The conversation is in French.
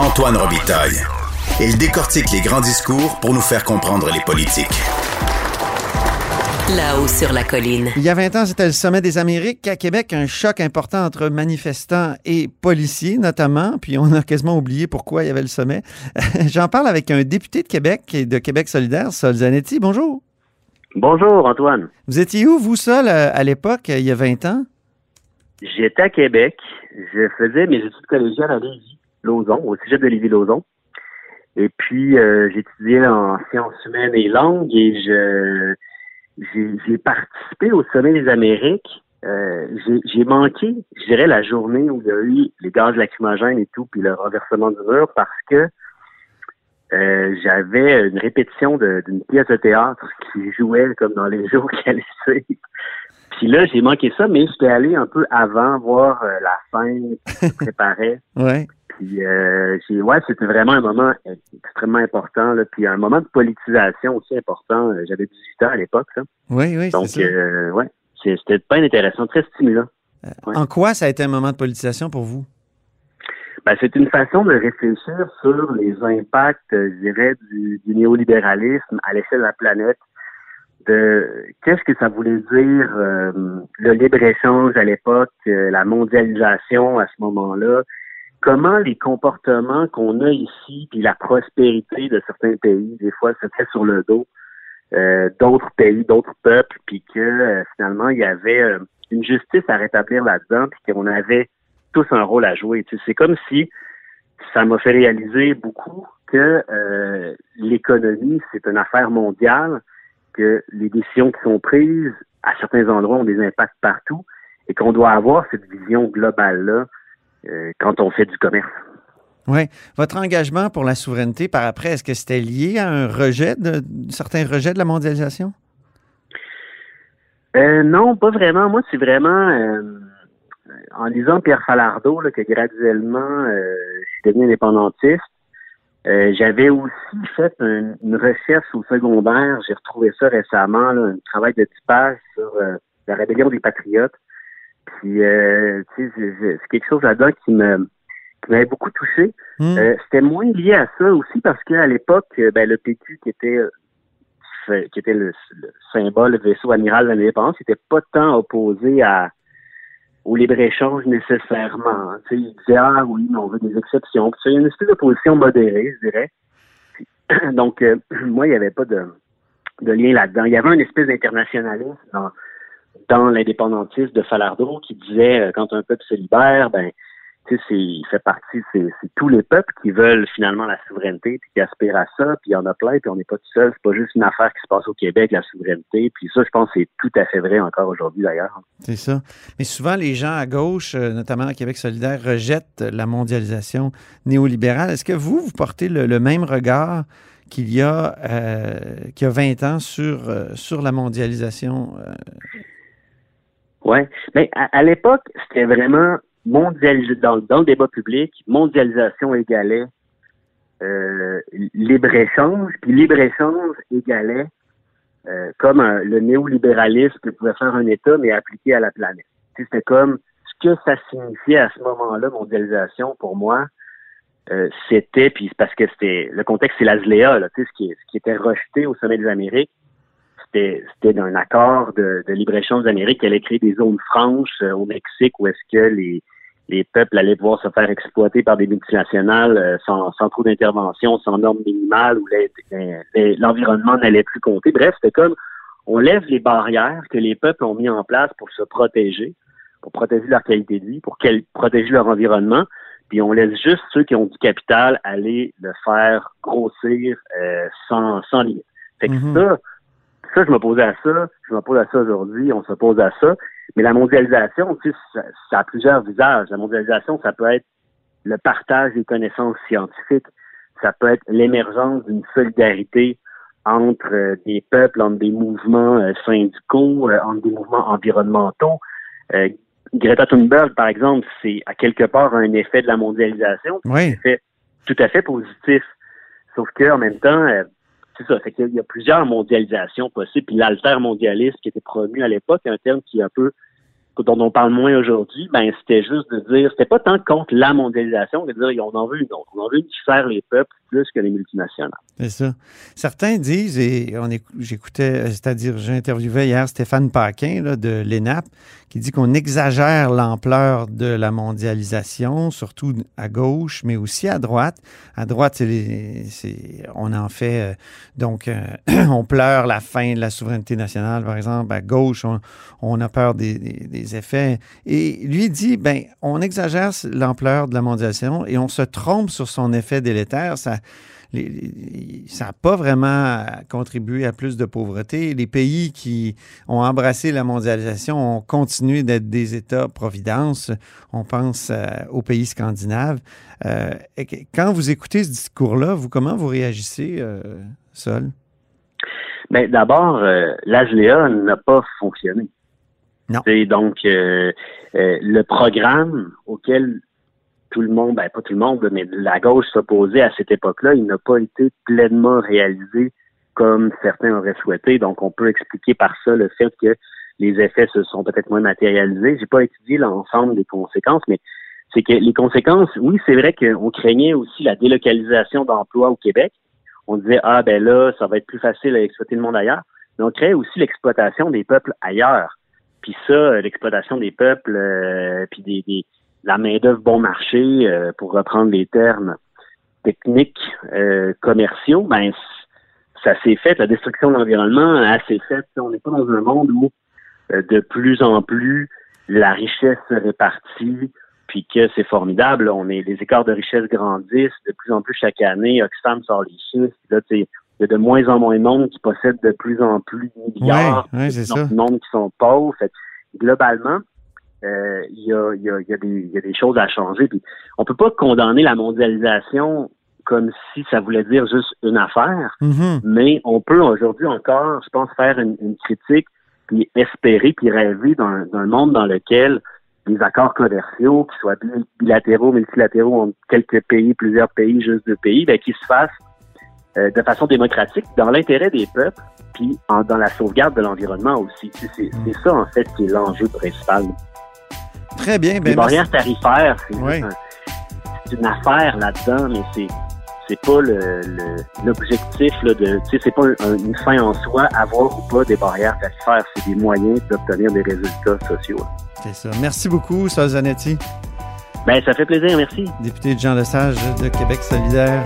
Antoine Robitaille. Il décortique les grands discours pour nous faire comprendre les politiques. Là-haut sur la colline. Il y a 20 ans, c'était le sommet des Amériques. À Québec, un choc important entre manifestants et policiers, notamment. Puis on a quasiment oublié pourquoi il y avait le sommet. J'en parle avec un député de Québec et de Québec solidaire, Sol Zanetti. Bonjour. Bonjour, Antoine. Vous étiez où, vous, Sol, à l'époque, il y a 20 ans? J'étais à Québec. Je faisais mes études collégiales à Lévis, Au sujet de Lévis-Lauson. Et puis, euh, j'étudiais en sciences humaines et langues et je j'ai participé au sommet des Amériques. Euh, j'ai manqué, je dirais, la journée où il y a eu les gaz lacrymogènes et tout, puis le renversement du mur, parce que euh, j'avais une répétition d'une pièce de théâtre qui jouait comme dans les jours qui allaient Puis là, j'ai manqué ça, mais j'étais allé un peu avant voir la fin, qui se préparait. ouais. Puis euh, ouais, c'était vraiment un moment extrêmement important. Là, puis un moment de politisation aussi important. Euh, j'avais 18 ans à l'époque. Oui, oui, Donc, ça. Euh, ouais, c'était pas intéressant, très stimulant. Euh, en quoi ça a été un moment de politisation pour vous? Ben, c'est une façon de réfléchir sur les impacts, je dirais, du, du néolibéralisme à l'échelle de la planète. De qu'est-ce que ça voulait dire euh, le libre-échange à l'époque, la mondialisation à ce moment-là, comment les comportements qu'on a ici, puis la prospérité de certains pays, des fois, se fait sur le dos euh, d'autres pays, d'autres peuples, puis que euh, finalement, il y avait euh, une justice à rétablir là-dedans, puis qu'on avait tous un rôle à jouer. Tu sais, c'est comme si ça m'a fait réaliser beaucoup que l'économie, c'est une affaire mondiale, que les décisions qui sont prises à certains endroits ont des impacts partout, et qu'on doit avoir cette vision globale-là euh, quand on fait du commerce. Oui. Votre engagement pour la souveraineté par après, est-ce que c'était lié à un rejet, de, certain rejet de la mondialisation? Euh, non, pas vraiment. Moi, c'est vraiment euh, en lisant Pierre Falardeau là, que graduellement je suis devenu indépendantiste. J'avais aussi fait une recherche au secondaire. J'ai retrouvé ça récemment, là, un travail de typage sur la rébellion des patriotes. Puis, euh, tu sais, c'est quelque chose là-dedans qui me qui m'avait beaucoup touché. Hmm. Euh, C'était moins lié à ça aussi parce qu'à l'époque, euh, ben, le PQ qui était euh, qui était le, symbole, le vaisseau amiral de l'indépendance, n'était pas tant opposé à au libre-échange nécessairement. Tu sais, il disait Ah oui, mais on veut des exceptions. C'est une espèce d'opposition modérée, je dirais. donc, moi, il n'y avait pas de, de lien là-dedans. Il y avait une espèce d'internationalisme dans dans l'indépendantisme de Falardeau qui disait euh, quand un peuple se libère, ben il fait partie, c'est tous les peuples qui veulent finalement la souveraineté, puis qui aspirent à ça, puis il y en a plein, puis on n'est pas tout seul. C'est pas juste une affaire qui se passe au Québec, la souveraineté. Puis ça, je pense, c'est tout à fait vrai encore aujourd'hui d'ailleurs. C'est ça. Mais souvent, les gens à gauche, euh, notamment à Québec solidaire, rejettent la mondialisation néolibérale. Est-ce que vous, vous portez le, même regard qu'il y a euh, qu'il y a 20 ans sur, sur la mondialisation Ouais, mais à, l'époque, c'était vraiment mondialisé dans, le débat public, mondialisation égalait euh, libre-échange, puis libre-échange égalait euh, comme le néolibéralisme que pouvait faire un État, mais appliqué à la planète. C'était comme ce que ça signifiait à ce moment-là, mondialisation, pour moi, euh, c'était, puis parce que c'était le contexte, c'est l'ASLEA, là, ce qui, ce qui était rejeté au sommet des Amériques, c'était d'un accord de, de libre-échange d'Amérique qui allait créer des zones franches euh, au Mexique où est-ce que les, les peuples allaient pouvoir se faire exploiter par des multinationales euh, sans, sans trop d'intervention, sans normes minimales, où l'environnement n'allait plus compter. Bref, c'était comme on lève les barrières que les peuples ont mis en place pour se protéger, pour protéger leur qualité de vie, pour protéger leur environnement, puis on laisse juste ceux qui ont du capital aller le faire grossir euh, sans, sans limite. Fait que mm-hmm. ça, ça, je me posais à ça, je me pose à ça aujourd'hui, on se pose à ça. Mais la mondialisation, tu sais, ça, a plusieurs visages. La mondialisation, ça peut être le partage des connaissances scientifiques, ça peut être l'émergence d'une solidarité entre euh, des peuples, entre des mouvements euh, syndicaux, entre des mouvements environnementaux. Greta Thunberg, par exemple, c'est à quelque part un effet de la mondialisation. Oui. Effet tout à fait positif. Sauf qu'en même temps, c'est ça, c'est qu'il y a plusieurs mondialisations possibles. Puis l'altermondialisme qui était promu à l'époque, un terme qui est un peu dont on parle moins aujourd'hui, ben c'était juste de dire, c'était pas tant contre la mondialisation de dire on en veut une autre, on en veut une qui sert les peuples plus que les multinationales. C'est ça. Certains disent, et on j'écoutais, c'est-à-dire j'interviewais hier Stéphane Paquin de l'ENAP, qui dit qu'on exagère l'ampleur de la mondialisation, surtout à gauche, mais aussi à droite. À droite, on en fait, euh, donc, euh, on pleure la fin de la souveraineté nationale, par exemple. À gauche, on, a peur des, des, effets. Et lui dit, ben, on exagère l'ampleur de la mondialisation et on se trompe sur son effet délétère. Ça, ça n'a pas vraiment contribué à plus de pauvreté. Les pays qui ont embrassé la mondialisation ont continué d'être des États-providence. On pense euh, aux pays scandinaves. Euh, quand vous écoutez ce discours-là, vous comment vous réagissez, euh, Sol? Mais ben, d'abord, euh, l'ASLEA n'a pas fonctionné. Non. donc le programme auquel tout le monde, ben pas tout le monde, mais la gauche s'opposait à cette époque-là, il n'a pas été pleinement réalisé comme certains auraient souhaité. Donc, on peut expliquer par ça le fait que les effets se sont peut-être moins matérialisés. J'ai pas étudié l'ensemble des conséquences, mais c'est que les conséquences, oui, c'est vrai qu'on craignait aussi la délocalisation d'emplois au Québec. On disait, ah ben là, ça va être plus facile à exploiter le monde ailleurs. Mais on crée aussi l'exploitation des peuples ailleurs. Puis ça, l'exploitation des peuples, euh, puis des, des, la main-d'œuvre bon marché, euh, pour reprendre les termes techniques euh, commerciaux, ben ça s'est fait, la destruction de l'environnement a s'est faite. On n'est pas dans un monde où euh, de plus en plus la richesse se répartit, puis que c'est formidable. On est les écarts de richesse grandissent de plus en plus chaque année. Oxfam sort les chiffres. Là, il y a de moins en moins de monde qui possède de plus en plus de milliards, ouais, ouais, de monde qui sont pauvres. Fait, globalement, il y, a, y, a, y, a des, y a des choses à changer. Puis on peut pas condamner la mondialisation comme si ça voulait dire juste une affaire, mm-hmm. mais on peut aujourd'hui encore, je pense, faire une, critique, puis espérer, puis rêver d'un monde dans lequel les accords commerciaux, qu'ils soient bilatéraux, multilatéraux entre quelques pays, plusieurs pays, juste deux pays, ben, qui se fassent euh, de façon démocratique, dans l'intérêt des peuples, puis en, dans la sauvegarde de l'environnement aussi. C'est mm. ça, en fait, qui est l'enjeu principal. Très bien. Ben, les barrières tarifaires, c'est une affaire là-dedans, mais c'est c'est pas l'objectif le, de tu sais c'est pas une fin en soi avoir ou pas des barrières tarifaires c'est des moyens d'obtenir des résultats sociaux. C'est ça. Merci beaucoup Sol Zanetti. Ben ça fait plaisir merci. Député de Jean Lesage de Québec solidaire